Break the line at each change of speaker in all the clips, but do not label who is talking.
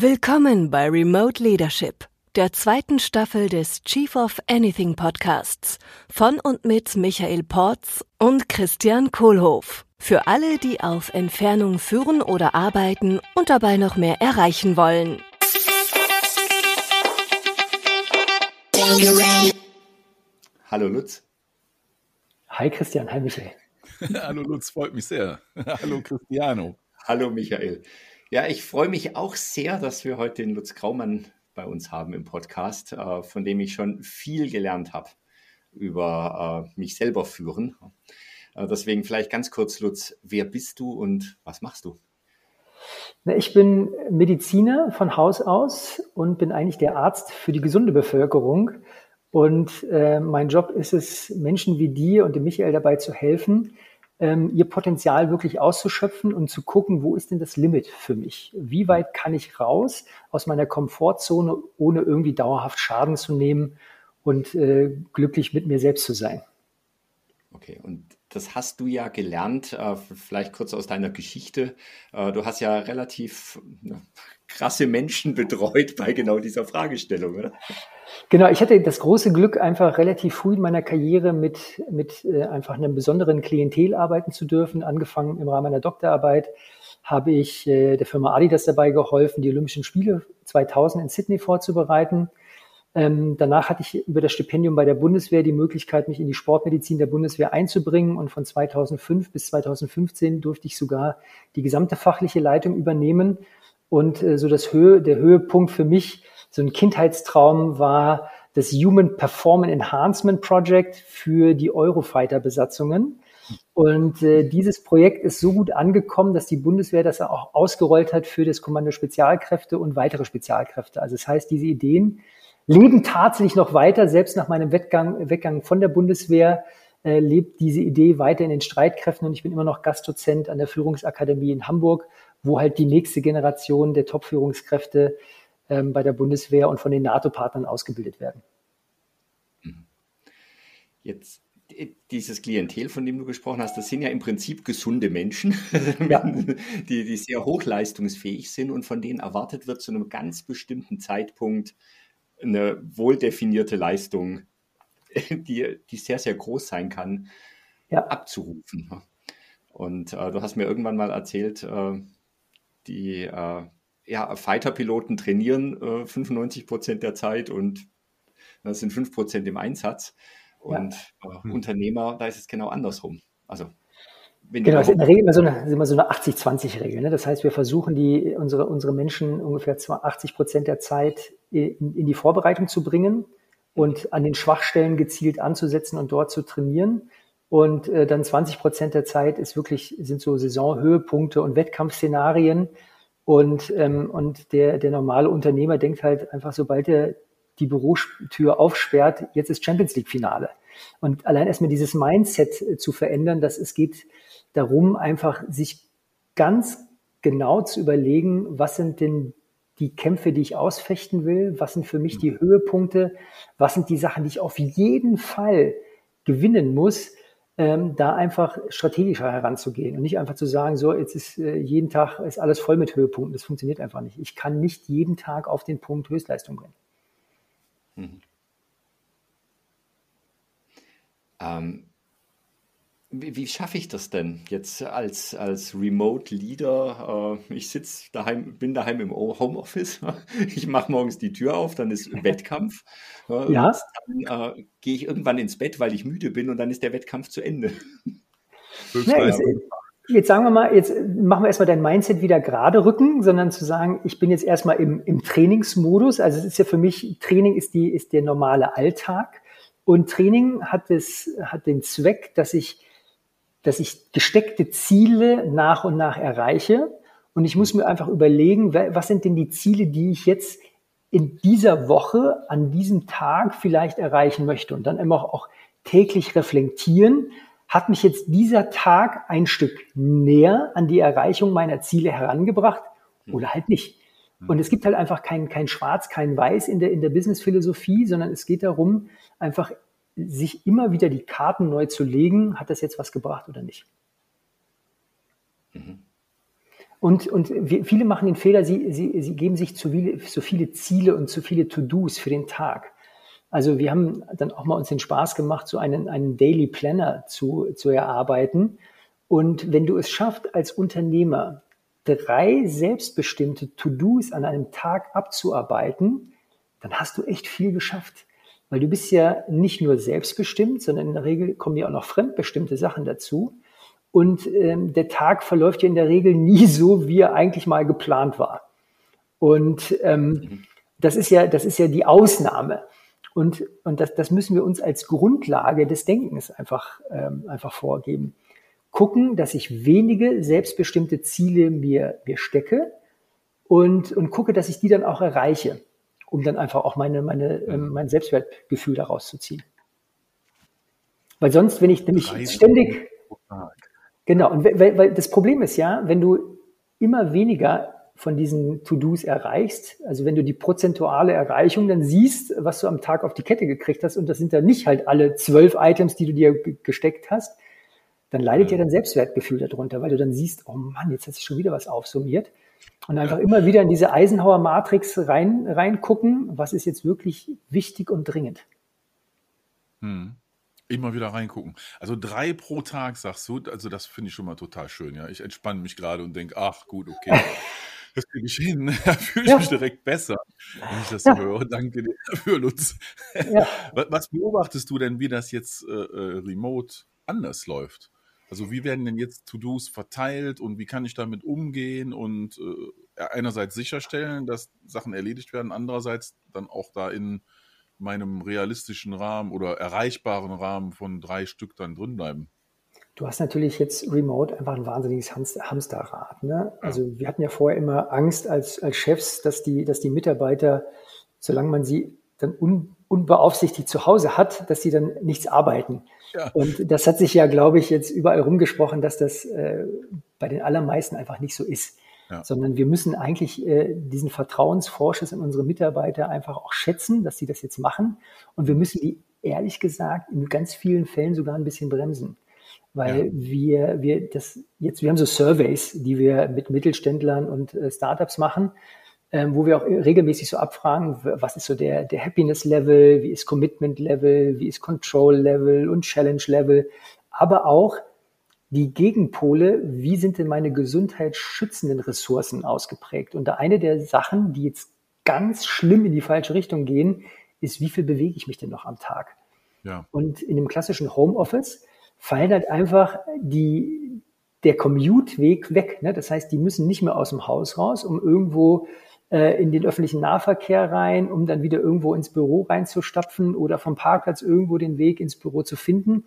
Willkommen bei Remote Leadership, der zweiten Staffel des Chief of Anything Podcasts von und mit Michael Porz und Christian Kohlhoff. Für alle, die auf Entfernung führen oder arbeiten und dabei noch mehr erreichen wollen.
Hallo Lutz.
Hi Christian, hi Michael.
Hallo Lutz, freut mich sehr. Hallo Cristiano.
Hallo Michael. Ja, ich freue mich auch sehr, dass wir heute den Lutz Graumann bei uns haben im Podcast, äh, von dem ich schon viel gelernt habe über äh, mich selber führen. Äh, deswegen vielleicht ganz kurz, Lutz, wer bist du und was machst du?
Ich bin Mediziner von Haus aus und bin eigentlich der Arzt für die gesunde Bevölkerung. Und äh, mein Job ist es, Menschen wie dir und dem Michael dabei zu helfen, ähm, ihr Potenzial wirklich auszuschöpfen und zu gucken, wo ist denn das Limit für mich? Wie weit kann ich raus aus meiner Komfortzone, ohne irgendwie dauerhaft Schaden zu nehmen und äh, glücklich mit mir selbst zu sein?
Okay, und das hast du ja gelernt, äh, vielleicht kurz aus deiner Geschichte. Äh, du hast ja relativ krasse Menschen betreut bei genau dieser Fragestellung, oder?
Genau, ich hatte das große Glück, einfach relativ früh in meiner Karriere mit, mit äh, einfach einem besonderen Klientel arbeiten zu dürfen. Angefangen im Rahmen meiner Doktorarbeit habe ich der Firma Adidas dabei geholfen, die Olympischen Spiele 2000 in Sydney vorzubereiten. Ähm, danach hatte ich über das Stipendium bei der Bundeswehr die Möglichkeit, mich in die Sportmedizin der Bundeswehr einzubringen. Und von 2005 bis 2015 durfte ich sogar die gesamte fachliche Leitung übernehmen. Und äh, so das Höhe, der Höhepunkt für mich so ein Kindheitstraum war das Human Performance Enhancement Project für die Eurofighter-Besatzungen. Und äh, dieses Projekt ist so gut angekommen, dass die Bundeswehr das auch ausgerollt hat für das Kommando Spezialkräfte und weitere Spezialkräfte. Also das heißt, diese Ideen leben tatsächlich noch weiter. Selbst nach meinem Weggang, Weggang von der Bundeswehr äh, lebt diese Idee weiter in den Streitkräften und ich bin immer noch Gastdozent an der Führungsakademie in Hamburg, wo halt die nächste Generation der Top-Führungskräfte ähm, bei der Bundeswehr und von den NATO-Partnern ausgebildet werden.
Mhm. Jetzt dieses Klientel, von dem du gesprochen hast, das sind ja im Prinzip gesunde Menschen, ja. die, die sehr hochleistungsfähig sind und von denen erwartet wird, zu einem ganz bestimmten Zeitpunkt eine wohldefinierte Leistung, die, die sehr, sehr groß sein kann, ja. abzurufen. Und äh, du hast mir irgendwann mal erzählt, äh, die äh, ja, Fighter-Piloten trainieren äh, 95 Prozent der Zeit und das sind 5 Prozent im Einsatz. Und ja. äh, hm. Unternehmer, da ist es genau andersrum. Also
Genau, ist in der Regel immer so eine, immer so eine 80-20-Regel. Ne? Das heißt, wir versuchen die, unsere, unsere Menschen ungefähr 80 Prozent der Zeit in, in, die Vorbereitung zu bringen und an den Schwachstellen gezielt anzusetzen und dort zu trainieren. Und äh, dann 20 Prozent der Zeit ist wirklich, sind so Saisonhöhepunkte und Wettkampfszenarien, und, ähm, und der, der normale Unternehmer denkt halt einfach, sobald er die Bürotür aufsperrt, jetzt ist Champions League Finale. Und allein erstmal dieses Mindset äh, zu verändern, dass es geht darum, einfach sich ganz genau zu überlegen, was sind denn die Kämpfe, die ich ausfechten will, was sind für mich die mhm. Höhepunkte, was sind die Sachen, die ich auf jeden Fall gewinnen muss, ähm, da einfach strategischer heranzugehen und nicht einfach zu sagen, so, jetzt ist äh, jeden Tag ist alles voll mit Höhepunkten. Das funktioniert einfach nicht. Ich kann nicht jeden Tag auf den Punkt Höchstleistung bringen. Mhm.
Ähm, wie, wie, schaffe ich das denn jetzt als, als Remote Leader? Äh, ich sitze daheim, bin daheim im Homeoffice. Ich mache morgens die Tür auf, dann ist Wettkampf. ja. Dann äh, gehe ich irgendwann ins Bett, weil ich müde bin und dann ist der Wettkampf zu Ende.
Ja, jetzt, jetzt, sagen wir mal, jetzt machen wir erstmal dein Mindset wieder gerade rücken, sondern zu sagen, ich bin jetzt erstmal im, im Trainingsmodus. Also es ist ja für mich, Training ist, die, ist der normale Alltag. Und Training hat, es, hat den Zweck, dass ich dass ich gesteckte Ziele nach und nach erreiche. Und ich muss mir einfach überlegen, was sind denn die Ziele, die ich jetzt in dieser Woche, an diesem Tag vielleicht erreichen möchte. Und dann immer auch täglich reflektieren, hat mich jetzt dieser Tag ein Stück näher an die Erreichung meiner Ziele herangebracht oder halt nicht. Und es gibt halt einfach kein, kein Schwarz, kein Weiß in der, in der Business-Philosophie, sondern es geht darum, einfach sich immer wieder die Karten neu zu legen, hat das jetzt was gebracht oder nicht. Mhm. Und, und viele machen den Fehler, sie, sie, sie geben sich zu viele, so viele Ziele und zu viele To-Dos für den Tag. Also wir haben dann auch mal uns den Spaß gemacht, so einen, einen Daily Planner zu, zu erarbeiten. Und wenn du es schaffst, als Unternehmer drei selbstbestimmte To-Dos an einem Tag abzuarbeiten, dann hast du echt viel geschafft. Weil du bist ja nicht nur selbstbestimmt, sondern in der Regel kommen ja auch noch fremdbestimmte Sachen dazu. Und ähm, der Tag verläuft ja in der Regel nie so, wie er eigentlich mal geplant war. Und ähm, mhm. das ist ja, das ist ja die Ausnahme. Und, und das, das müssen wir uns als Grundlage des Denkens einfach, ähm, einfach vorgeben. Gucken, dass ich wenige selbstbestimmte Ziele mir, mir stecke und, und gucke, dass ich die dann auch erreiche, um dann einfach auch meine, meine, ähm, mein Selbstwertgefühl daraus zu ziehen. Weil sonst, wenn ich nämlich ständig, Genau, und weil, weil das Problem ist ja, wenn du immer weniger von diesen To-Dos erreichst, also wenn du die prozentuale Erreichung dann siehst, was du am Tag auf die Kette gekriegt hast, und das sind dann nicht halt alle zwölf Items, die du dir gesteckt hast, dann leidet ja dein Selbstwertgefühl darunter, weil du dann siehst, oh Mann, jetzt hat sich schon wieder was aufsummiert. Und einfach immer wieder in diese Eisenhower-Matrix rein, reingucken, was ist jetzt wirklich wichtig und dringend.
Hm. Immer wieder reingucken. Also drei pro Tag, sagst du, also das finde ich schon mal total schön, ja. Ich entspanne mich gerade und denke, ach gut, okay, das kriege ich hin. Da fühle ich ja. mich direkt besser, wenn ich das ja. höre. Danke dir dafür, Lutz. Ja. Was beobachtest du denn, wie das jetzt äh, äh, remote anders läuft? Also wie werden denn jetzt To-Dos verteilt und wie kann ich damit umgehen und äh, einerseits sicherstellen, dass Sachen erledigt werden, andererseits dann auch da in meinem realistischen Rahmen oder erreichbaren Rahmen von drei Stück dann drin bleiben.
Du hast natürlich jetzt remote einfach ein wahnsinniges Hamsterrad. Ne? Also wir hatten ja vorher immer Angst als, als Chefs, dass die, dass die Mitarbeiter, solange man sie dann un, unbeaufsichtigt zu Hause hat, dass sie dann nichts arbeiten. Ja. Und das hat sich ja, glaube ich, jetzt überall rumgesprochen, dass das äh, bei den allermeisten einfach nicht so ist ja. sondern wir müssen eigentlich äh, diesen Vertrauensvorschuss in unsere Mitarbeiter einfach auch schätzen, dass sie das jetzt machen. Und wir müssen die ehrlich gesagt in ganz vielen Fällen sogar ein bisschen bremsen. Weil ja. wir, wir das jetzt, wir haben so Surveys, die wir mit Mittelständlern und äh, Startups machen, ähm, wo wir auch regelmäßig so abfragen, was ist so der, der Happiness-Level, wie ist Commitment-Level, wie ist Control-Level und Challenge-Level, aber auch, die Gegenpole, wie sind denn meine gesundheitsschützenden Ressourcen ausgeprägt? Und da eine der Sachen, die jetzt ganz schlimm in die falsche Richtung gehen, ist, wie viel bewege ich mich denn noch am Tag? Ja. Und in dem klassischen Homeoffice fallen halt einfach die, der Commute-Weg weg. Ne? Das heißt, die müssen nicht mehr aus dem Haus raus, um irgendwo in den öffentlichen Nahverkehr rein, um dann wieder irgendwo ins Büro reinzustapfen oder vom Parkplatz irgendwo den Weg ins Büro zu finden,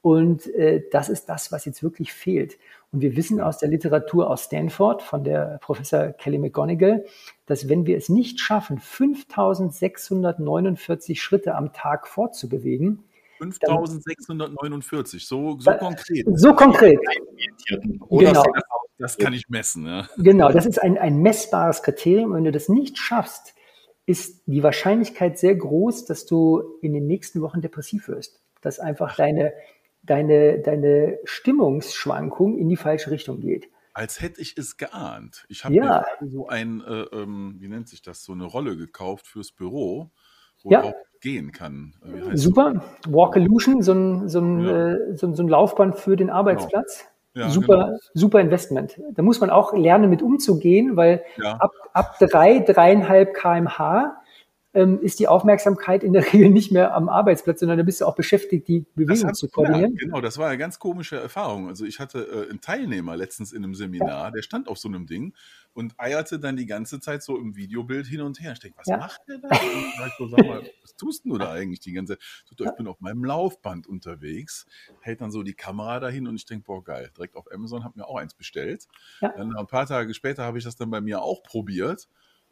und äh, das ist das, was jetzt wirklich fehlt. Und wir wissen aus der Literatur aus Stanford von der Professor Kelly McGonigal, dass wenn wir es nicht schaffen, 5649 Schritte am Tag fortzubewegen,
5649, so, so konkret.
So konkret.
Oder genau. Das kann ich messen. Ja.
Genau, das ist ein, ein messbares Kriterium. Wenn du das nicht schaffst, ist die Wahrscheinlichkeit sehr groß, dass du in den nächsten Wochen depressiv wirst. Dass einfach deine, deine, deine Stimmungsschwankung in die falsche Richtung geht.
Als hätte ich es geahnt. Ich habe ja. mir so ein, äh, ähm, wie nennt sich das, so eine Rolle gekauft fürs Büro, wo ja. ich auch gehen kann.
Super. Das? Walkolution, so ein, so, ein, ja. äh, so, so, ein Laufband für den Arbeitsplatz. Genau. Ja, super, genau. super Investment. Da muss man auch lernen, mit umzugehen, weil ja. ab, ab drei, dreieinhalb kmh ähm, ist die Aufmerksamkeit in der Regel nicht mehr am Arbeitsplatz, sondern da bist du auch beschäftigt, die Bewegung zu koordinieren.
Ja, genau, das war eine ganz komische Erfahrung. Also ich hatte äh, einen Teilnehmer letztens in einem Seminar, ja. der stand auf so einem Ding und eierte dann die ganze Zeit so im Videobild hin und her. Ich denke, was ja. macht der da? Und so, sag mal, was tust du da eigentlich die ganze Zeit? Ich bin auf meinem Laufband unterwegs, hält dann so die Kamera dahin und ich denke, boah, geil, direkt auf Amazon, habe mir auch eins bestellt. Dann ein paar Tage später habe ich das dann bei mir auch probiert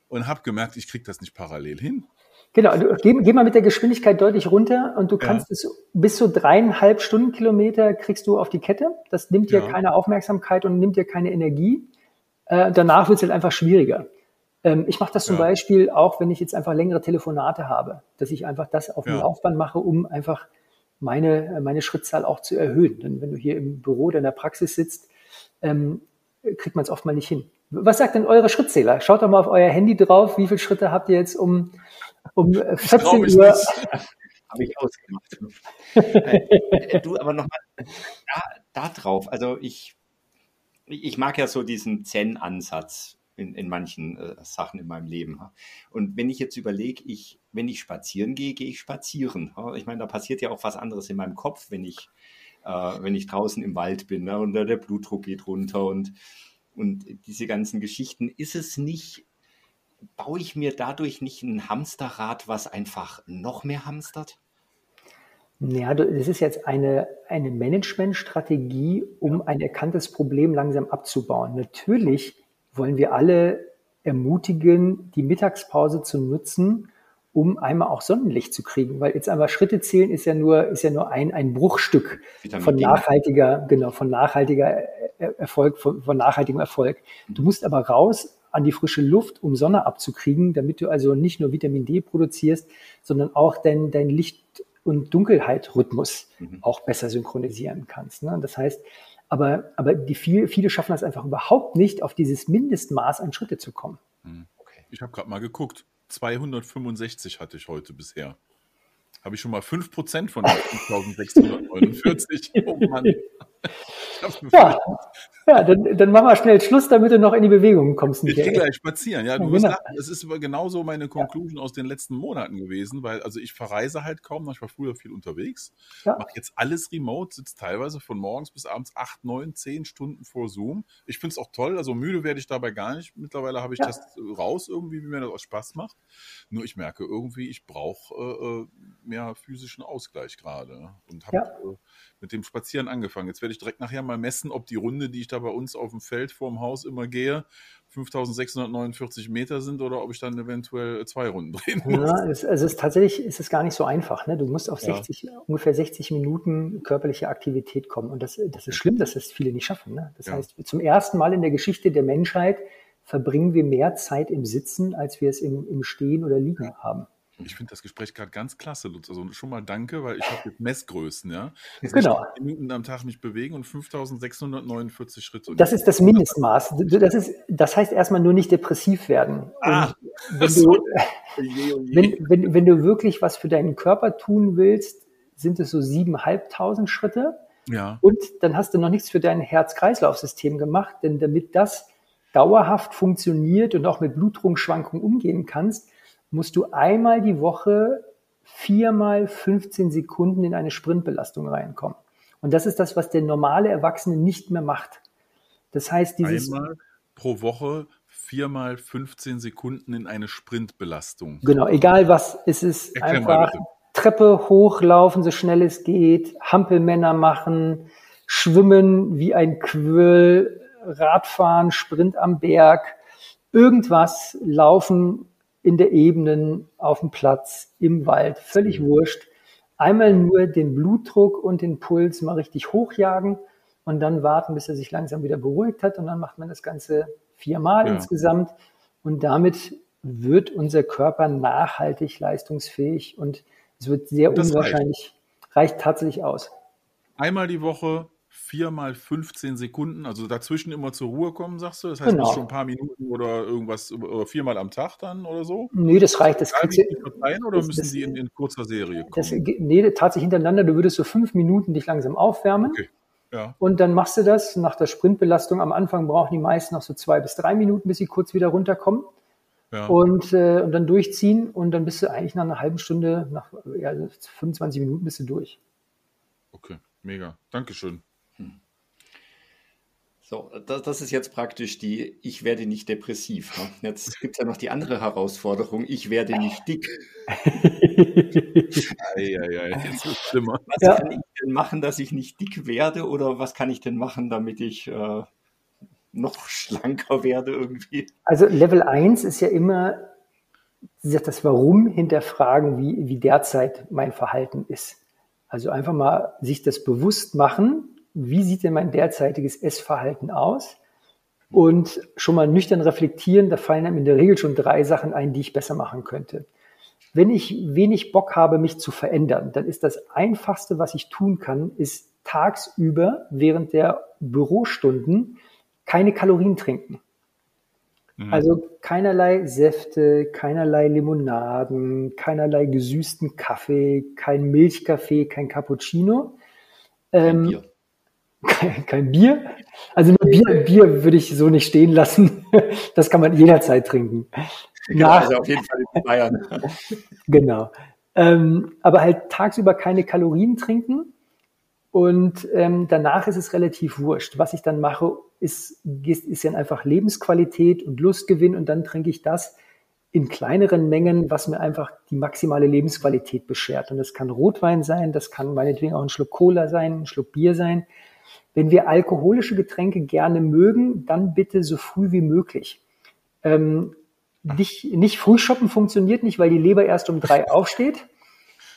und habe gemerkt, ich kriege das nicht parallel hin.
Genau, du, geh, geh, mal mit der Geschwindigkeit deutlich runter und du kannst ja. es bis zu dreieinhalb Stundenkilometer kriegst du auf die Kette. Das nimmt dir ja. keine Aufmerksamkeit und nimmt dir keine Energie. Äh, danach wird es halt einfach schwieriger. Ähm, ich mache das zum ja. Beispiel auch, wenn ich jetzt einfach längere Telefonate habe, dass ich einfach das auf dem Laufband mache, um einfach meine, meine Schrittzahl auch zu erhöhen. Denn wenn du hier im Büro oder in der Praxis sitzt, ähm, kriegt man es oft mal nicht hin. Was sagt denn eure Schrittzähler? Schaut doch mal auf euer Handy drauf. Wie viele Schritte habt ihr jetzt um, um 14 Uhr?
Habe ich ausgemacht. äh, du, aber nochmal da, da drauf. Also ich, ich mag ja so diesen Zen-Ansatz in, in manchen äh, Sachen in meinem Leben. Und wenn ich jetzt überlege, ich, wenn ich spazieren gehe, gehe ich spazieren. Ich meine, da passiert ja auch was anderes in meinem Kopf, wenn ich, äh, wenn ich draußen im Wald bin ne? und der Blutdruck geht runter und, und diese ganzen Geschichten. Ist es nicht, baue ich mir dadurch nicht ein Hamsterrad, was einfach noch mehr hamstert?
Ja, das ist jetzt eine, eine Managementstrategie, um ein erkanntes Problem langsam abzubauen. Natürlich wollen wir alle ermutigen, die Mittagspause zu nutzen, um einmal auch Sonnenlicht zu kriegen, weil jetzt einmal Schritte zählen ist ja nur, ist ja nur ein, ein Bruchstück Vitamin von nachhaltiger, genau, von nachhaltiger Erfolg, von, von nachhaltigem Erfolg. Du musst aber raus an die frische Luft, um Sonne abzukriegen, damit du also nicht nur Vitamin D produzierst, sondern auch dein, dein Licht- und Dunkelheit-Rhythmus mhm. auch besser synchronisieren kannst. Ne? Das heißt, aber, aber die viel, viele schaffen das einfach überhaupt nicht, auf dieses Mindestmaß an Schritte zu kommen.
Hm. Okay. Ich habe gerade mal geguckt. 265 hatte ich heute bisher. Habe ich schon mal 5% von 5649. oh Mann.
Ja, ja dann, dann mach mal schnell Schluss, damit du noch in die Bewegung kommst.
Ich gehe gleich spazieren. Ja, du wirst genau. Das ist genauso meine Conclusion ja. aus den letzten Monaten gewesen, weil also ich verreise halt kaum. Ich war früher viel unterwegs. Ja. Mache jetzt alles remote, sitze teilweise von morgens bis abends acht, neun, zehn Stunden vor Zoom. Ich finde es auch toll. Also müde werde ich dabei gar nicht. Mittlerweile habe ich ja. das raus irgendwie, wie mir das auch Spaß macht. Nur ich merke irgendwie, ich brauche äh, äh mehr physischen Ausgleich gerade und habe äh, mit dem Spazieren angefangen. Jetzt werde ich direkt nachher mal messen, ob die Runde, die ich da bei uns auf dem Feld vorm Haus immer gehe, 5649 Meter sind oder ob ich dann eventuell zwei Runden drehen muss.
Ja, es, also es ist tatsächlich ist es gar nicht so einfach. Ne? Du musst auf 60, ja. ungefähr 60 Minuten körperliche Aktivität kommen. Und das, das ist schlimm, dass das viele nicht schaffen. Ne? Das ja. heißt, zum ersten Mal in der Geschichte der Menschheit verbringen wir mehr Zeit im Sitzen, als wir es im, im Stehen oder Liegen haben.
Ich finde das Gespräch gerade ganz klasse, Lutz. Also schon mal danke, weil ich habe jetzt Messgrößen, ja.
Das genau.
Ich Minuten am Tag mich bewegen und 5649 Schritte.
Das ist das Mindestmaß. Das, ist, das heißt erstmal nur nicht depressiv werden.
Ah,
wenn, du, wenn, wenn, wenn du wirklich was für deinen Körper tun willst, sind es so 7.500 Schritte.
Ja.
Und dann hast du noch nichts für dein Herz-Kreislauf-System gemacht, denn damit das dauerhaft funktioniert und auch mit Blutdruckschwankungen umgehen kannst, musst du einmal die Woche viermal 15 Sekunden in eine Sprintbelastung reinkommen. Und das ist das, was der normale Erwachsene nicht mehr macht. Das heißt, dieses.
Einmal pro Woche viermal 15 Sekunden in eine Sprintbelastung.
Genau, egal was, es ist Erklär einfach Treppe hochlaufen, so schnell es geht, Hampelmänner machen, schwimmen wie ein Quirl, Radfahren, Sprint am Berg, irgendwas laufen in der Ebenen, auf dem Platz, im Wald, völlig wurscht. Einmal nur den Blutdruck und den Puls mal richtig hochjagen und dann warten, bis er sich langsam wieder beruhigt hat und dann macht man das Ganze viermal ja. insgesamt und damit wird unser Körper nachhaltig leistungsfähig und es wird sehr unwahrscheinlich, reicht. reicht tatsächlich aus.
Einmal die Woche viermal 15 Sekunden, also dazwischen immer zur Ruhe kommen, sagst du? Das heißt, genau. schon ein paar Minuten oder irgendwas, oder viermal am Tag dann oder so?
Nee, das reicht. Das
kriegst du, oder müssen das, die in, in, kurzer Serie kommen?
Das, nee, tatsächlich hintereinander. Du würdest so fünf Minuten dich langsam aufwärmen. Okay.
Ja.
Und dann machst du das nach der Sprintbelastung. Am Anfang brauchen die meisten noch so zwei bis drei Minuten, bis sie kurz wieder runterkommen. Ja. Und, äh, und dann durchziehen und dann bist du eigentlich nach einer halben Stunde, nach ja, 25 Minuten bist du durch.
Okay, mega. Dankeschön.
So, das, das, ist jetzt praktisch die, ich werde nicht depressiv. Ne? Jetzt gibt es ja noch die andere Herausforderung, ich werde nicht dick.
Eieiei, jetzt wird schlimmer.
Was ja. kann ich denn machen, dass ich nicht dick werde oder was kann ich denn machen, damit ich äh, noch schlanker werde irgendwie?
Also Level 1 ist ja immer das Warum hinterfragen, wie, wie derzeit mein Verhalten ist. Also einfach mal sich das bewusst machen, wie sieht denn mein derzeitiges Essverhalten aus? Und schon mal nüchtern reflektieren, da fallen einem in der Regel schon drei Sachen ein, die ich besser machen könnte. Wenn ich wenig Bock habe, mich zu verändern, dann ist das Einfachste, was ich tun kann, ist tagsüber während der Bürostunden keine Kalorien trinken. Mhm. Also keinerlei Säfte, keinerlei Limonaden, keinerlei gesüßten Kaffee, kein Milchkaffee, kein Cappuccino.
Kein ähm, Bier.
Kein, kein, Bier. Also Bier, Bier würde ich so nicht stehen lassen. Das kann man jederzeit trinken.
Nach, also auf jeden Fall in Bayern.
genau. Ähm, aber halt tagsüber keine Kalorien trinken. Und ähm, danach ist es relativ wurscht. Was ich dann mache, ist, ist dann einfach Lebensqualität und Lustgewinn und dann trinke ich das in kleineren Mengen, was mir einfach die maximale Lebensqualität beschert. Und das kann Rotwein sein, das kann meinetwegen auch ein Schluck Cola sein, ein Schluck Bier sein. Wenn wir alkoholische Getränke gerne mögen, dann bitte so früh wie möglich. Ähm, nicht, nicht früh shoppen funktioniert nicht, weil die Leber erst um drei aufsteht.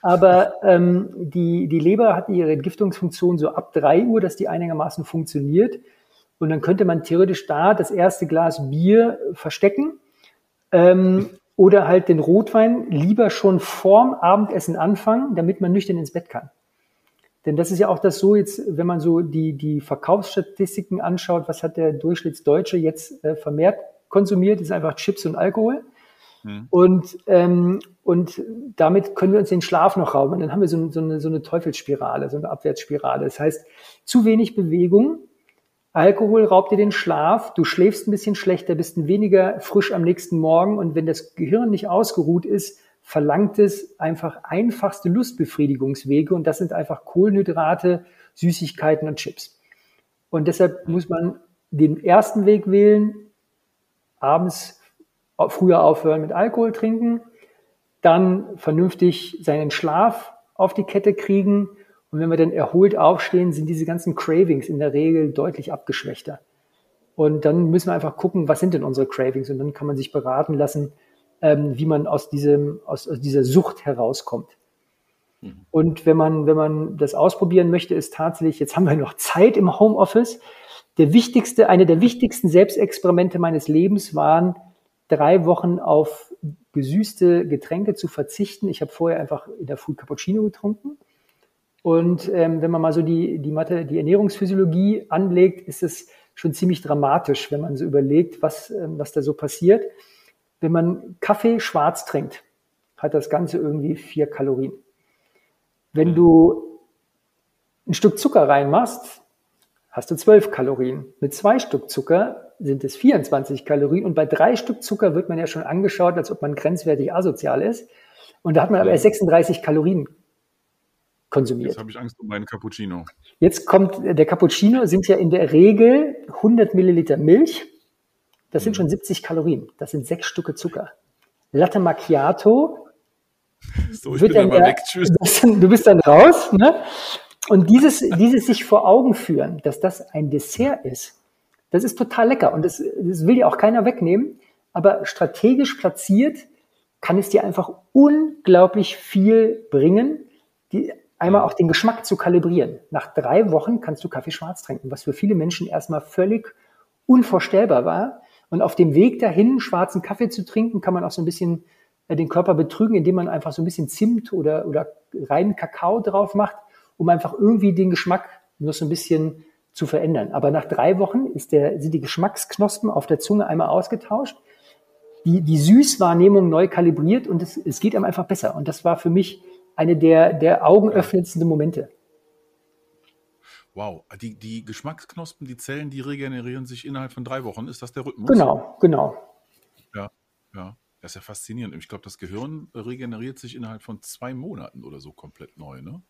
Aber ähm, die, die Leber hat ihre Entgiftungsfunktion so ab drei Uhr, dass die einigermaßen funktioniert. Und dann könnte man theoretisch da das erste Glas Bier verstecken ähm, oder halt den Rotwein lieber schon vorm Abendessen anfangen, damit man nüchtern ins Bett kann. Denn das ist ja auch das so jetzt, wenn man so die, die Verkaufsstatistiken anschaut, was hat der Durchschnittsdeutsche jetzt äh, vermehrt konsumiert, ist einfach Chips und Alkohol. Mhm. Und, ähm, und damit können wir uns den Schlaf noch rauben. Und dann haben wir so, so, eine, so eine Teufelsspirale, so eine Abwärtsspirale. Das heißt, zu wenig Bewegung, Alkohol raubt dir den Schlaf, du schläfst ein bisschen schlechter, bist ein weniger frisch am nächsten Morgen und wenn das Gehirn nicht ausgeruht ist, verlangt es einfach einfachste Lustbefriedigungswege und das sind einfach Kohlenhydrate, Süßigkeiten und Chips. Und deshalb muss man den ersten Weg wählen, abends früher aufhören mit Alkohol trinken, dann vernünftig seinen Schlaf auf die Kette kriegen und wenn wir dann erholt aufstehen, sind diese ganzen Cravings in der Regel deutlich abgeschwächter. Und dann müssen wir einfach gucken, was sind denn unsere Cravings? Und dann kann man sich beraten lassen, ähm, wie man aus, diesem, aus, aus dieser Sucht herauskommt. Mhm. Und wenn man, wenn man das ausprobieren möchte, ist tatsächlich, jetzt haben wir noch Zeit im Homeoffice. Der wichtigste, eine der wichtigsten Selbstexperimente meines Lebens waren, drei Wochen auf gesüßte Getränke zu verzichten. Ich habe vorher einfach in der Food Cappuccino getrunken und ähm, wenn man mal so die, die Mathe, die Ernährungsphysiologie anlegt, ist es schon ziemlich dramatisch, wenn man so überlegt, was, ähm, was da so passiert. Wenn man Kaffee schwarz trinkt, hat das Ganze irgendwie vier Kalorien. Wenn du ein Stück Zucker reinmachst, hast du zwölf Kalorien. Mit zwei Stück Zucker sind es 24 Kalorien und bei drei Stück Zucker wird man ja schon angeschaut, als ob man grenzwertig asozial ist. Und da hat man aber erst 36 Kalorien konsumiert.
Jetzt habe ich Angst um meinen Cappuccino.
Jetzt kommt der Cappuccino, sind ja in der Regel 100 Milliliter Milch. Das sind mhm. schon 70 Kalorien. Das sind sechs Stücke Zucker. Latte Macchiato.
So, ich bin dann mal weg. Tschüss.
Du bist dann raus. Ne? Und dieses, dieses sich vor Augen führen, dass das ein Dessert ist, das ist total lecker. Und das, das will ja auch keiner wegnehmen. Aber strategisch platziert kann es dir einfach unglaublich viel bringen. Die einmal auch den Geschmack zu kalibrieren. Nach drei Wochen kannst du Kaffee schwarz trinken, was für viele Menschen erstmal völlig unvorstellbar war. Und auf dem Weg dahin, schwarzen Kaffee zu trinken, kann man auch so ein bisschen äh, den Körper betrügen, indem man einfach so ein bisschen Zimt oder, oder reinen Kakao drauf macht, um einfach irgendwie den Geschmack nur so ein bisschen zu verändern. Aber nach drei Wochen ist der, sind die Geschmacksknospen auf der Zunge einmal ausgetauscht, die, die Süßwahrnehmung neu kalibriert und es, es geht einem einfach besser. Und das war für mich eine der, der augenöffnendsten Momente.
Wow, die, die Geschmacksknospen, die Zellen, die regenerieren sich innerhalb von drei Wochen. Ist das der Rhythmus?
Genau, genau.
Ja, ja. Das ist ja faszinierend. Ich glaube, das Gehirn regeneriert sich innerhalb von zwei Monaten oder so komplett neu, ne?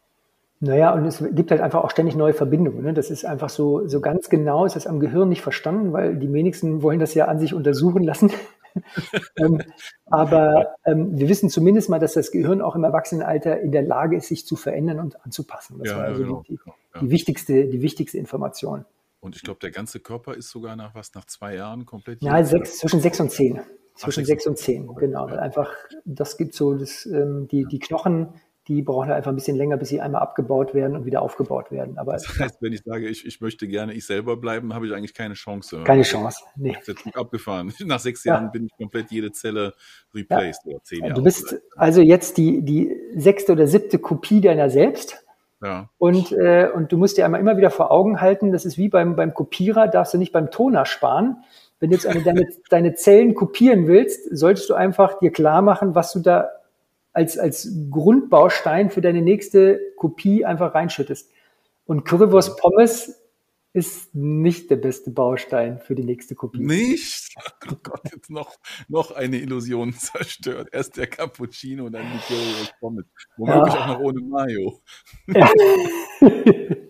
Naja, und es gibt halt einfach auch ständig neue Verbindungen. Ne? Das ist einfach so, so ganz genau ist das am Gehirn nicht verstanden, weil die wenigsten wollen das ja an sich untersuchen lassen. ähm, aber ähm, wir wissen zumindest mal, dass das Gehirn auch im Erwachsenenalter in der Lage ist, sich zu verändern und anzupassen. Das ja, war also genau. die, die, ja. die, wichtigste, die wichtigste Information.
Und ich glaube, der ganze Körper ist sogar nach was, nach zwei Jahren komplett.
Ja, sechs, zwischen sechs und zehn. Zwischen Ach, sechs und zehn, genau. Ja. Einfach, das gibt so, das, ähm, die, die Knochen die brauchen halt einfach ein bisschen länger, bis sie einmal abgebaut werden und wieder aufgebaut werden. Aber
das heißt, wenn ich sage, ich, ich möchte gerne ich selber bleiben, habe ich eigentlich keine Chance.
Keine Chance,
nee. Ich jetzt abgefahren. Nach sechs Jahren ja. bin ich komplett jede Zelle replaced ja. oder zehn Jahre.
Du bist also jetzt die, die sechste oder siebte Kopie deiner selbst.
Ja.
Und, äh, und du musst dir einmal immer wieder vor Augen halten, das ist wie beim, beim Kopierer, darfst du nicht beim Toner sparen, Wenn du jetzt eine, deine, deine Zellen kopieren willst, solltest du einfach dir klar machen, was du da als, als Grundbaustein für deine nächste Kopie einfach reinschüttest. Und Currywurst Pommes ist nicht der beste Baustein für die nächste Kopie.
Nicht? Oh Gott, jetzt noch, noch eine Illusion zerstört. Erst der Cappuccino, dann die Currywurst Pommes. Womöglich ja. auch noch ohne Mayo. Ja.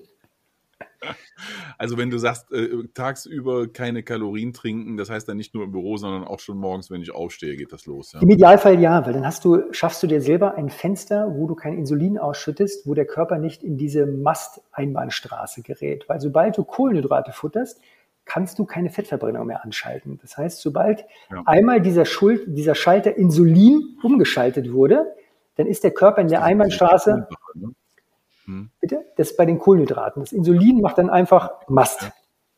Also wenn du sagst, äh, tagsüber keine Kalorien trinken, das heißt dann nicht nur im Büro, sondern auch schon morgens, wenn ich aufstehe, geht das los.
Ja? Im Idealfall ja, weil dann hast du, schaffst du dir selber ein Fenster, wo du kein Insulin ausschüttest, wo der Körper nicht in diese Mast-Einbahnstraße gerät. Weil sobald du Kohlenhydrate futterst, kannst du keine Fettverbrennung mehr anschalten. Das heißt, sobald ja. einmal dieser, Schuld, dieser Schalter Insulin umgeschaltet wurde, dann ist der Körper in der Einbahnstraße. Hm. Bitte? Das ist bei den Kohlenhydraten. Das Insulin macht dann einfach Mast.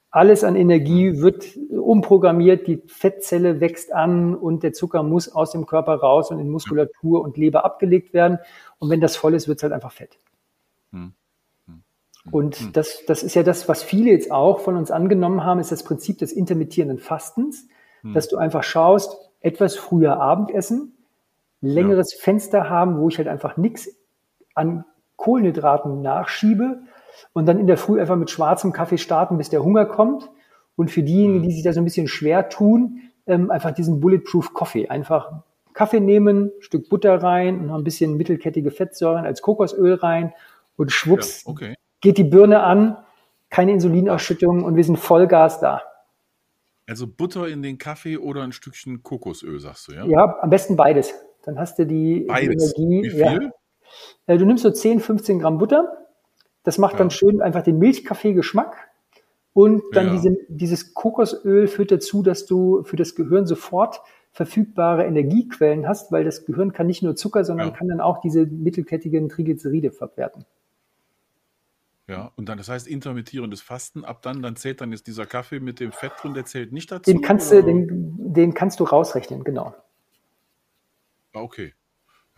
Alles an Energie wird umprogrammiert, die Fettzelle wächst an und der Zucker muss aus dem Körper raus und in Muskulatur und Leber abgelegt werden. Und wenn das voll ist, wird es halt einfach Fett. Hm. Hm. Und das, das ist ja das, was viele jetzt auch von uns angenommen haben, ist das Prinzip des intermittierenden Fastens, dass du einfach schaust, etwas früher Abendessen, längeres ja. Fenster haben, wo ich halt einfach nichts an Kohlenhydraten nachschiebe und dann in der Früh einfach mit schwarzem Kaffee starten, bis der Hunger kommt. Und für diejenigen, mhm. die sich da so ein bisschen schwer tun, ähm, einfach diesen Bulletproof Coffee. Einfach Kaffee nehmen, Stück Butter rein und noch ein bisschen mittelkettige Fettsäuren als Kokosöl rein und schwupps ja, okay. geht die Birne an, keine Insulinausschüttung und wir sind Vollgas da.
Also Butter in den Kaffee oder ein Stückchen Kokosöl, sagst du, ja?
Ja, am besten beides. Dann hast du die,
beides.
die Energie.
Wie viel? Ja.
Äh, du nimmst so 10, 15 Gramm Butter. Das macht ja. dann schön einfach den Milchkaffee-Geschmack. Und dann ja. diese, dieses Kokosöl führt dazu, dass du für das Gehirn sofort verfügbare Energiequellen hast, weil das Gehirn kann nicht nur Zucker, sondern ja. kann dann auch diese mittelkettigen Triglyceride verwerten.
Ja, und dann, das heißt intermittierendes Fasten, ab dann, dann zählt dann jetzt dieser Kaffee mit dem Fett drin, der zählt nicht dazu?
Den kannst, du, den, den kannst du rausrechnen, genau.
Ah, okay.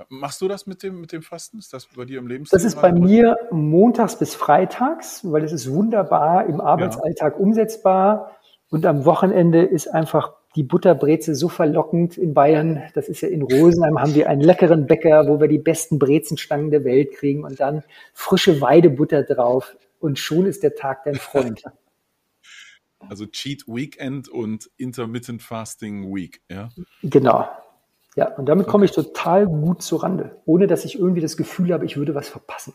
Machst du das mit dem, mit dem Fasten? Ist das bei dir im Leben?
Das ist bei mir montags bis freitags, weil es ist wunderbar im Arbeitsalltag ja. umsetzbar. Und am Wochenende ist einfach die Butterbreze so verlockend in Bayern. Das ist ja in Rosenheim haben wir einen leckeren Bäcker, wo wir die besten Brezenstangen der Welt kriegen und dann frische Weidebutter drauf. Und schon ist der Tag dein Freund.
Also Cheat Weekend und Intermittent Fasting Week, ja?
Genau. Ja, und damit komme ich total gut zur Rande, ohne dass ich irgendwie das Gefühl habe, ich würde was verpassen.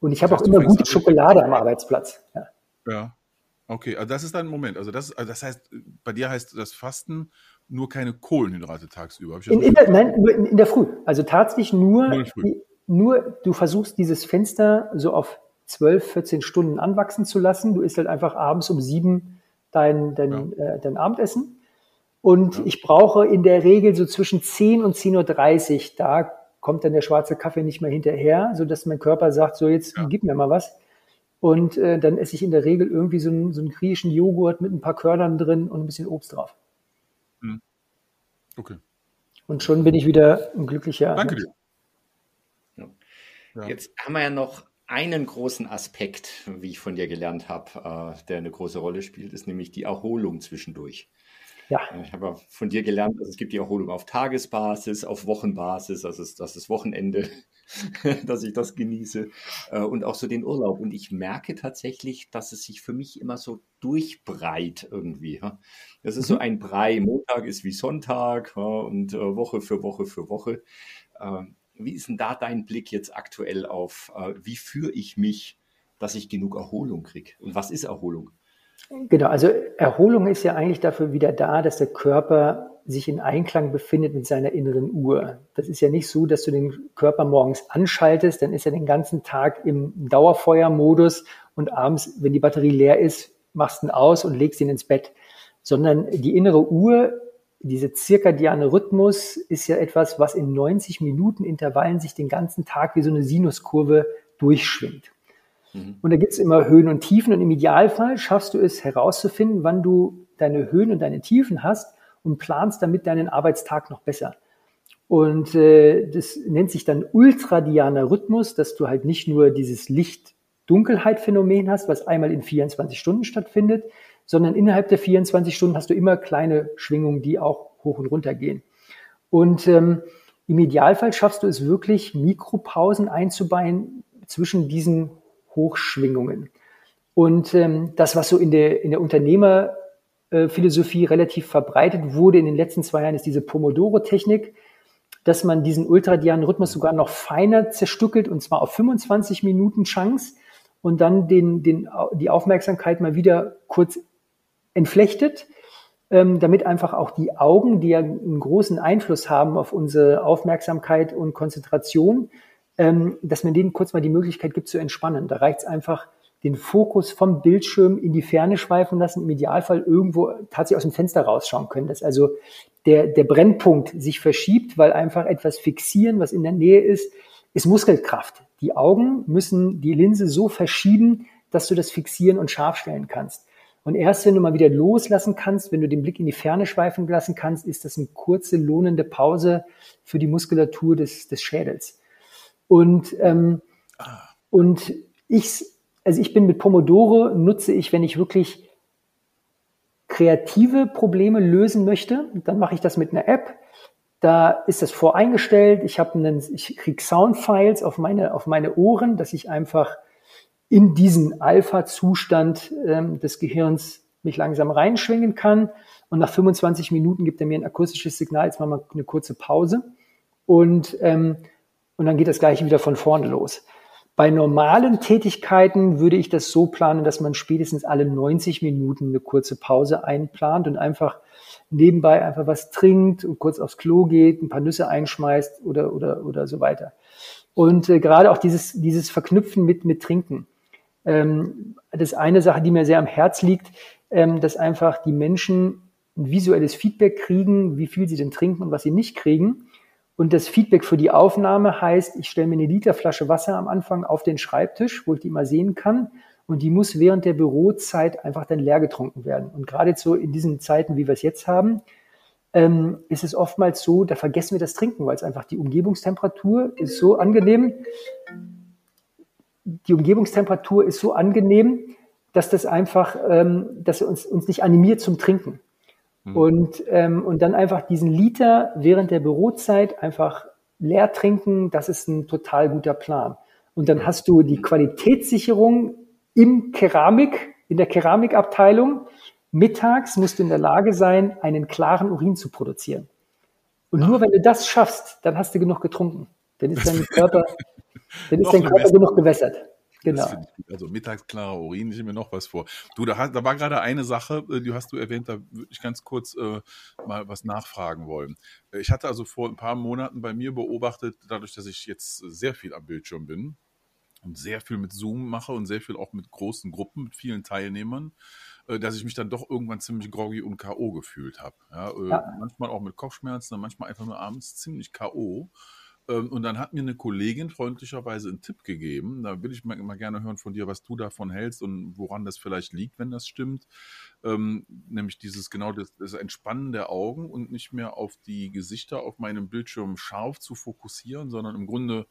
Und ich habe auch immer gute Schokolade am Arbeitsplatz. Ja.
ja. Okay, also das ist dann ein Moment. Also das, also das heißt, bei dir heißt das Fasten nur keine Kohlenhydrate tagsüber.
In, in der, nein, nur in, in, der Früh. Also tatsächlich nur, nur, nur, du versuchst dieses Fenster so auf 12, 14 Stunden anwachsen zu lassen. Du isst halt einfach abends um sieben dein, dein, ja. äh, dein Abendessen und ja. ich brauche in der Regel so zwischen 10 und 10.30 Uhr, da kommt dann der schwarze Kaffee nicht mehr hinterher, sodass mein Körper sagt, so jetzt ja. gib mir mal was. Und äh, dann esse ich in der Regel irgendwie so einen, so einen griechischen Joghurt mit ein paar Körnern drin und ein bisschen Obst drauf.
Hm. Okay.
Und schon bin ich wieder ein glücklicher.
Danke dir.
Ja. Jetzt haben wir ja noch einen großen Aspekt, wie ich von dir gelernt habe, äh, der eine große Rolle spielt, ist nämlich die Erholung zwischendurch. Ja. Ich habe von dir gelernt, dass es gibt die Erholung auf Tagesbasis, auf Wochenbasis, das ist das ist Wochenende, dass ich das genieße äh, und auch so den Urlaub. Und ich merke tatsächlich, dass es sich für mich immer so durchbreit irgendwie. Das ist so mhm. ein Brei. Montag ist wie Sonntag und äh, Woche für Woche für Woche. Ähm, wie ist denn da dein Blick jetzt aktuell auf, äh, wie führe ich mich, dass ich genug Erholung kriege? Und was ist Erholung?
Genau, also Erholung ist ja eigentlich dafür wieder da, dass der Körper sich in Einklang befindet mit seiner inneren Uhr. Das ist ja nicht so, dass du den Körper morgens anschaltest, dann ist er den ganzen Tag im Dauerfeuermodus und abends, wenn die Batterie leer ist, machst du ihn aus und legst ihn ins Bett. Sondern die innere Uhr, diese zirkadiane Rhythmus ist ja etwas, was in 90 Minuten Intervallen sich den ganzen Tag wie so eine Sinuskurve durchschwingt. Mhm. Und da gibt es immer Höhen und Tiefen und im Idealfall schaffst du es herauszufinden, wann du deine Höhen und deine Tiefen hast und planst damit deinen Arbeitstag noch besser. Und äh, das nennt sich dann ultradianer Rhythmus, dass du halt nicht nur dieses Licht-Dunkelheit-Phänomen hast, was einmal in 24 Stunden stattfindet, sondern innerhalb der 24 Stunden hast du immer kleine Schwingungen, die auch hoch und runter gehen. Und ähm, im Idealfall schaffst du es wirklich, Mikropausen einzubauen zwischen diesen Hochschwingungen. Und ähm, das, was so in der, in der Unternehmerphilosophie relativ verbreitet wurde in den letzten zwei Jahren, ist diese Pomodoro-Technik, dass man diesen ultradianen Rhythmus sogar noch feiner zerstückelt und zwar auf 25 Minuten Chance und dann den, den, die Aufmerksamkeit mal wieder kurz entflechtet, ähm, damit einfach auch die Augen, die ja einen großen Einfluss haben auf unsere Aufmerksamkeit und Konzentration, ähm, dass man denen kurz mal die Möglichkeit gibt zu entspannen. Da reicht es einfach, den Fokus vom Bildschirm in die Ferne schweifen lassen, im Idealfall irgendwo tatsächlich aus dem Fenster rausschauen können, dass also der, der Brennpunkt sich verschiebt, weil einfach etwas fixieren, was in der Nähe ist, ist Muskelkraft. Die Augen müssen die Linse so verschieben, dass du das fixieren und scharf stellen kannst. Und erst wenn du mal wieder loslassen kannst, wenn du den Blick in die Ferne schweifen lassen kannst, ist das eine kurze, lohnende Pause für die Muskulatur des, des Schädels. Und, ähm, ah. und ich, also ich bin mit Pomodoro, nutze ich, wenn ich wirklich kreative Probleme lösen möchte, dann mache ich das mit einer App. Da ist das voreingestellt. Ich habe einen, ich kriege Soundfiles auf meine, auf meine Ohren, dass ich einfach in diesen Alpha-Zustand ähm, des Gehirns mich langsam reinschwingen kann. Und nach 25 Minuten gibt er mir ein akustisches Signal, jetzt machen wir eine kurze Pause. Und, ähm, und dann geht das gleiche wieder von vorne los. Bei normalen Tätigkeiten würde ich das so planen, dass man spätestens alle 90 Minuten eine kurze Pause einplant und einfach nebenbei einfach was trinkt und kurz aufs Klo geht, ein paar Nüsse einschmeißt oder, oder, oder so weiter. Und äh, gerade auch dieses, dieses Verknüpfen mit, mit Trinken. Ähm, das ist eine Sache, die mir sehr am Herz liegt, ähm, dass einfach die Menschen ein visuelles Feedback kriegen, wie viel sie denn trinken und was sie nicht kriegen. Und das Feedback für die Aufnahme heißt, ich stelle mir eine Literflasche Wasser am Anfang auf den Schreibtisch, wo ich die mal sehen kann. Und die muss während der Bürozeit einfach dann leer getrunken werden. Und gerade so in diesen Zeiten, wie wir es jetzt haben, ähm, ist es oftmals so, da vergessen wir das Trinken, weil es einfach die Umgebungstemperatur ist so angenehm. Die Umgebungstemperatur ist so angenehm, dass das einfach, ähm, dass uns, uns nicht animiert zum Trinken. Mhm. Und, ähm, und dann einfach diesen Liter während der Bürozeit einfach leer trinken, das ist ein total guter Plan. Und dann hast du die Qualitätssicherung im Keramik, in der Keramikabteilung. Mittags musst du in der Lage sein, einen klaren Urin zu produzieren. Und nur wenn du das schaffst, dann hast du genug getrunken. Dann ist dein Körper, dann ist dein Körper genug gewässert. Genau.
Also mittagsklarer Urin, ich mir noch was vor. Du, da, da war gerade eine Sache, äh, die hast du erwähnt, da würde ich ganz kurz äh, mal was nachfragen wollen. Äh, ich hatte also vor ein paar Monaten bei mir beobachtet, dadurch, dass ich jetzt sehr viel am Bildschirm bin und sehr viel mit Zoom mache und sehr viel auch mit großen Gruppen, mit vielen Teilnehmern, äh, dass ich mich dann doch irgendwann ziemlich groggy und K.O. gefühlt habe. Ja, ja. Manchmal auch mit Kopfschmerzen, manchmal einfach nur abends ziemlich K.O. Ähm, und dann hat mir eine Kollegin freundlicherweise einen Tipp gegeben. Da will ich mal, mal, gerne hören von dir, was du davon hältst und woran das vielleicht liegt, wenn das stimmt. Ähm, nämlich dieses genau das, das, Entspannen der Augen und nicht mehr auf die Gesichter auf meinem Bildschirm scharf zu fokussieren, sondern im Grunde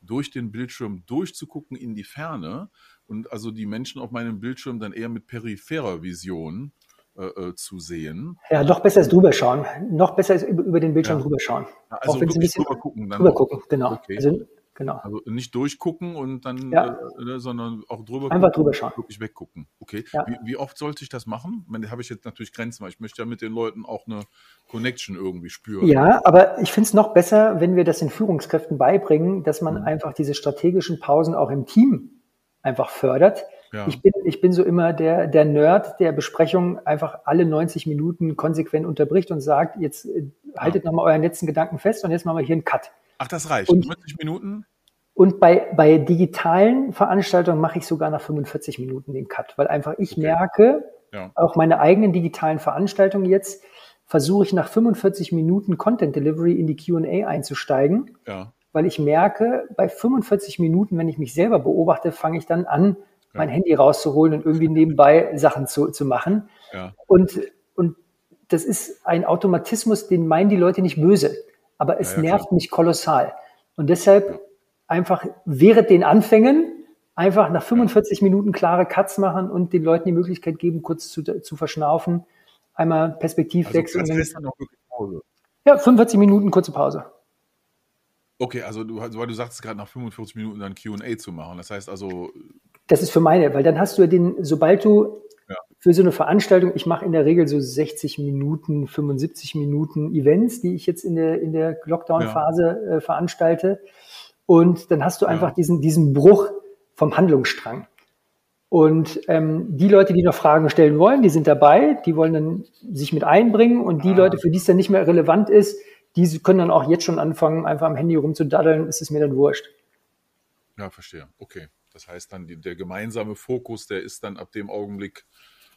durch den Bildschirm durchzugucken in die Ferne und also die Menschen auf meinem Bildschirm dann eher mit peripherer Vision äh, äh, zu sehen.
Ja, noch besser ist drüber schauen. Noch besser ist über, über den Bildschirm ja. drüber schauen.
Also Auch wenn ein bisschen drüber gucken.
Dann drüber gucken, genau.
Okay. Also, genau. Also nicht durchgucken und dann,
ja.
äh, ne, sondern auch drüber
Einfach drüber schauen.
Wirklich weggucken. Okay. Ja. Wie, wie, oft sollte ich das machen? Ich meine, habe ich jetzt natürlich Grenzen, weil ich möchte ja mit den Leuten auch eine Connection irgendwie spüren.
Ja, aber ich finde es noch besser, wenn wir das den Führungskräften beibringen, dass man mhm. einfach diese strategischen Pausen auch im Team einfach fördert ja. Ich, bin, ich bin so immer der, der Nerd, der Besprechung einfach alle 90 Minuten konsequent unterbricht und sagt, jetzt äh, haltet ja. nochmal euren letzten Gedanken fest und jetzt machen wir hier einen Cut.
Ach, das reicht.
Und,
90 Minuten?
Und bei, bei digitalen Veranstaltungen mache ich sogar nach 45 Minuten den Cut, weil einfach ich okay. merke, ja. auch meine eigenen digitalen Veranstaltungen jetzt, versuche ich nach 45 Minuten Content Delivery in die Q&A einzusteigen, ja. weil ich merke, bei 45 Minuten, wenn ich mich selber beobachte, fange ich dann an, mein Handy rauszuholen und irgendwie nebenbei Sachen zu, zu machen. Ja. Und, und das ist ein Automatismus, den meinen die Leute nicht böse, aber es ja, nervt klar. mich kolossal. Und deshalb einfach während den Anfängen Einfach nach 45 Minuten klare Cuts machen und den Leuten die Möglichkeit geben, kurz zu, zu verschnaufen, einmal Perspektivwechsel. Also. Ja, 45 Minuten kurze Pause.
Okay, also du, weil du sagst gerade nach 45 Minuten dann Q&A zu machen. Das heißt also...
Das ist für meine, weil dann hast du ja den, sobald du ja. für so eine Veranstaltung, ich mache in der Regel so 60 Minuten, 75 Minuten Events, die ich jetzt in der, in der Lockdown-Phase ja. äh, veranstalte. Und dann hast du einfach ja. diesen, diesen Bruch vom Handlungsstrang. Und ähm, die Leute, die noch Fragen stellen wollen, die sind dabei, die wollen dann sich mit einbringen und die ah. Leute, für die es dann nicht mehr relevant ist, die können dann auch jetzt schon anfangen, einfach am Handy rumzudaddeln, ist es mir dann wurscht.
Ja, verstehe. Okay. Das heißt dann, die, der gemeinsame Fokus, der ist dann ab dem Augenblick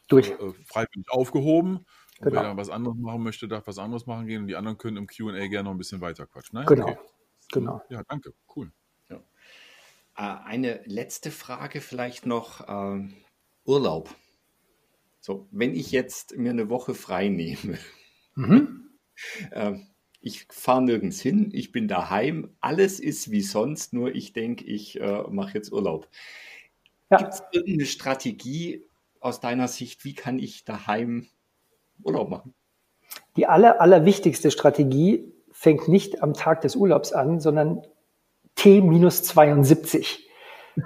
Durch. Äh,
äh freiwillig aufgehoben. Und genau. wer dann was anderes machen möchte, darf was anderes machen gehen und die anderen können im QA gerne noch ein bisschen weiter quatschen.
Naja, genau. Okay. genau.
Ja, danke. Cool. Ja.
Äh, eine letzte Frage vielleicht noch. Äh, Urlaub. So, wenn ich jetzt mir eine Woche frei nehme, mhm. äh, ich fahre nirgends hin, ich bin daheim, alles ist wie sonst, nur ich denke, ich äh, mache jetzt Urlaub. Ja. Gibt es irgendeine Strategie aus deiner Sicht, wie kann ich daheim Urlaub machen?
Die aller, allerwichtigste Strategie fängt nicht am Tag des Urlaubs an, sondern T minus 72.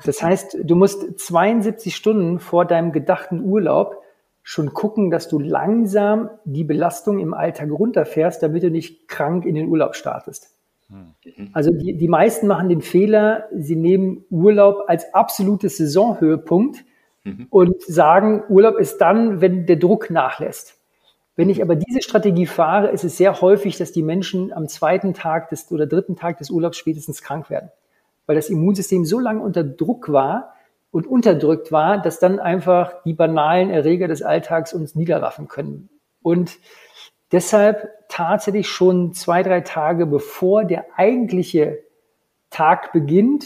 Das heißt, du musst 72 Stunden vor deinem gedachten Urlaub schon gucken, dass du langsam die Belastung im Alltag runterfährst, damit du nicht krank in den Urlaub startest. Mhm. Also die, die meisten machen den Fehler, sie nehmen Urlaub als absolutes Saisonhöhepunkt mhm. und sagen, Urlaub ist dann, wenn der Druck nachlässt. Wenn ich aber diese Strategie fahre, ist es sehr häufig, dass die Menschen am zweiten Tag des oder dritten Tag des Urlaubs spätestens krank werden, weil das Immunsystem so lange unter Druck war, und unterdrückt war, dass dann einfach die banalen Erreger des Alltags uns niederraffen können. Und deshalb tatsächlich schon zwei, drei Tage bevor der eigentliche Tag beginnt,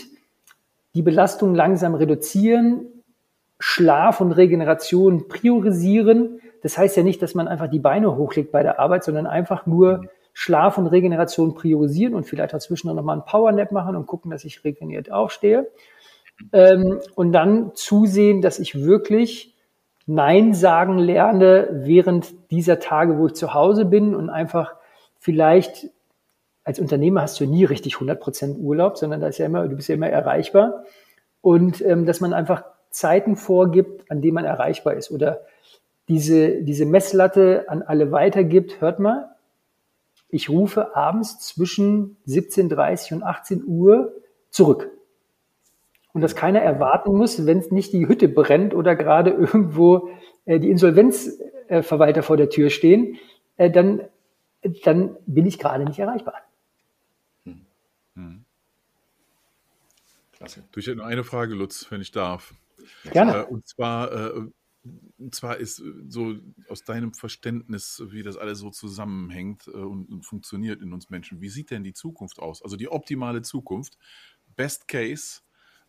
die Belastung langsam reduzieren, Schlaf und Regeneration priorisieren. Das heißt ja nicht, dass man einfach die Beine hochlegt bei der Arbeit, sondern einfach nur Schlaf und Regeneration priorisieren und vielleicht dazwischen noch mal einen Powernap machen und gucken, dass ich regeneriert aufstehe. Ähm, und dann zusehen, dass ich wirklich Nein sagen lerne während dieser Tage, wo ich zu Hause bin und einfach vielleicht als Unternehmer hast du nie richtig 100% Urlaub, sondern da ist ja immer, du bist ja immer erreichbar. Und ähm, dass man einfach Zeiten vorgibt, an denen man erreichbar ist oder diese, diese Messlatte an alle weitergibt. Hört mal, ich rufe abends zwischen 17.30 und 18 Uhr zurück und dass keiner erwarten muss, wenn es nicht die Hütte brennt oder gerade irgendwo äh, die Insolvenzverwalter vor der Tür stehen, äh, dann, dann bin ich gerade nicht erreichbar. Hm.
Hm. Klasse. Du, ich hätte nur eine Frage, Lutz, wenn ich darf.
Gerne.
Äh, und zwar, äh, und zwar ist so aus deinem Verständnis, wie das alles so zusammenhängt äh, und, und funktioniert in uns Menschen, wie sieht denn die Zukunft aus? Also die optimale Zukunft, Best Case,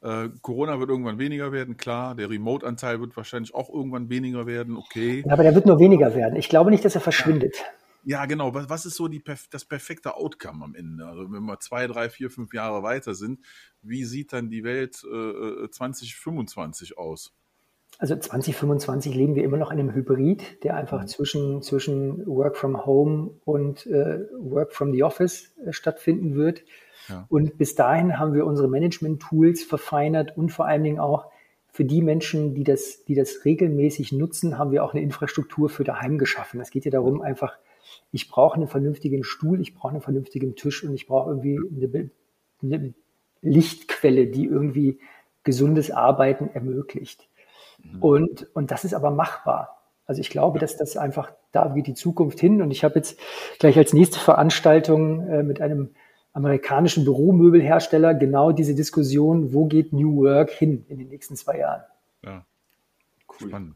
äh, Corona wird irgendwann weniger werden, klar. Der Remote-Anteil wird wahrscheinlich auch irgendwann weniger werden, okay.
Ja, aber der wird nur weniger werden. Ich glaube nicht, dass er verschwindet.
Ja, genau. Was, was ist so die, das perfekte Outcome am Ende? Also wenn wir zwei, drei, vier, fünf Jahre weiter sind, wie sieht dann die Welt äh, 2025 äh, aus?
Also 2025 leben wir immer noch in einem Hybrid, der einfach mhm. zwischen, zwischen Work from Home und äh, Work from the Office äh, stattfinden wird. Und bis dahin haben wir unsere Management-Tools verfeinert und vor allen Dingen auch für die Menschen, die das, die das regelmäßig nutzen, haben wir auch eine Infrastruktur für daheim geschaffen. Es geht ja darum, einfach, ich brauche einen vernünftigen Stuhl, ich brauche einen vernünftigen Tisch und ich brauche irgendwie eine, eine Lichtquelle, die irgendwie gesundes Arbeiten ermöglicht. Mhm. Und, und das ist aber machbar. Also ich glaube, dass das einfach, da geht die Zukunft hin. Und ich habe jetzt gleich als nächste Veranstaltung äh, mit einem amerikanischen Büromöbelhersteller genau diese Diskussion, wo geht New Work hin in den nächsten zwei Jahren.
Ja, cool. Spannend.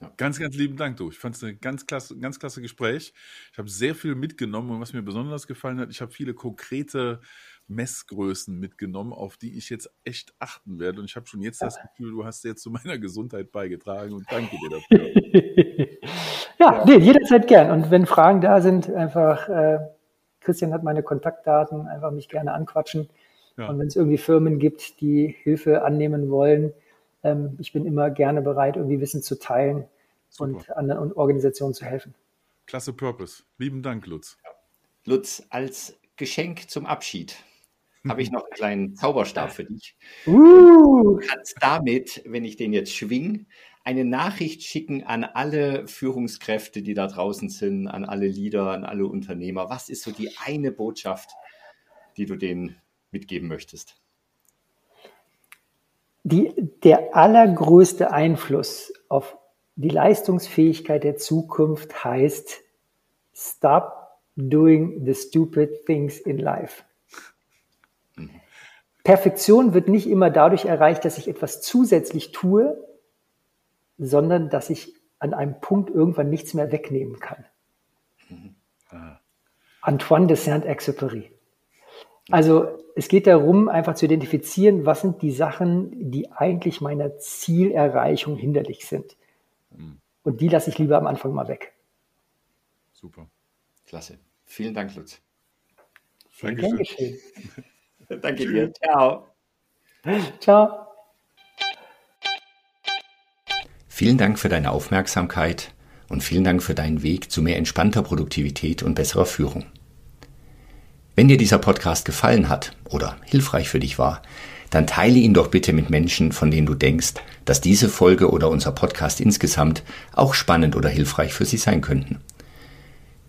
Ja. Ganz, ganz lieben Dank, du. Ich fand es ein ganz klasse, ganz klasse Gespräch. Ich habe sehr viel mitgenommen und was mir besonders gefallen hat, ich habe viele konkrete Messgrößen mitgenommen, auf die ich jetzt echt achten werde. Und ich habe schon jetzt ja. das Gefühl, du hast jetzt zu meiner Gesundheit beigetragen und danke dir dafür.
ja, ja. Nee, jederzeit gern. Und wenn Fragen da sind, einfach äh, Christian hat meine Kontaktdaten, einfach mich gerne anquatschen. Ja. Und wenn es irgendwie Firmen gibt, die Hilfe annehmen wollen, Ähm, ich bin immer gerne bereit, irgendwie Wissen zu teilen Super. und anderen Organisationen zu helfen.
Klasse Purpose. Lieben Dank, Lutz.
Lutz, als Geschenk zum Abschied habe ich noch einen kleinen Zauberstab für dich.
Uh.
Du kannst damit, wenn ich den jetzt schwing, eine Nachricht schicken an alle Führungskräfte, die da draußen sind, an alle Leader, an alle Unternehmer. Was ist so die eine Botschaft, die du denen mitgeben möchtest?
Die, der allergrößte Einfluss auf die Leistungsfähigkeit der Zukunft heißt, stop doing the stupid things in life. Perfektion wird nicht immer dadurch erreicht, dass ich etwas zusätzlich tue, sondern dass ich an einem Punkt irgendwann nichts mehr wegnehmen kann. Mhm. Antoine de Saint-Exupéry. Also es geht darum, einfach zu identifizieren, was sind die Sachen, die eigentlich meiner Zielerreichung hinderlich sind. Mhm. Und die lasse ich lieber am Anfang mal weg.
Super. Klasse. Vielen Dank, Lutz.
Dankeschön.
Danke dir. Ciao.
Ciao.
Vielen Dank für deine Aufmerksamkeit und vielen Dank für deinen Weg zu mehr entspannter Produktivität und besserer Führung. Wenn dir dieser Podcast gefallen hat oder hilfreich für dich war, dann teile ihn doch bitte mit Menschen, von denen du denkst, dass diese Folge oder unser Podcast insgesamt auch spannend oder hilfreich für sie sein könnten.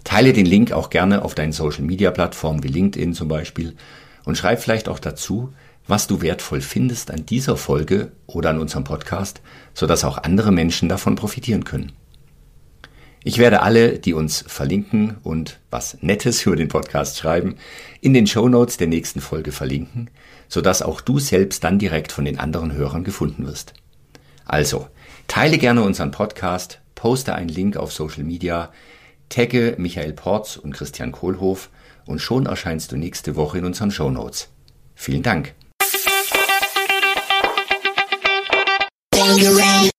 Teile den Link auch gerne auf deinen Social-Media-Plattformen wie LinkedIn zum Beispiel und schreib vielleicht auch dazu, was du wertvoll findest an dieser Folge oder an unserem Podcast, sodass auch andere Menschen davon profitieren können. Ich werde alle, die uns verlinken und was Nettes über den Podcast schreiben, in den Show Notes der nächsten Folge verlinken, sodass auch du selbst dann direkt von den anderen Hörern gefunden wirst. Also, teile gerne unseren Podcast, poste einen Link auf Social Media, tagge Michael Porz und Christian Kohlhoff und schon erscheinst du nächste Woche in unseren Show Notes. Vielen Dank. bang around.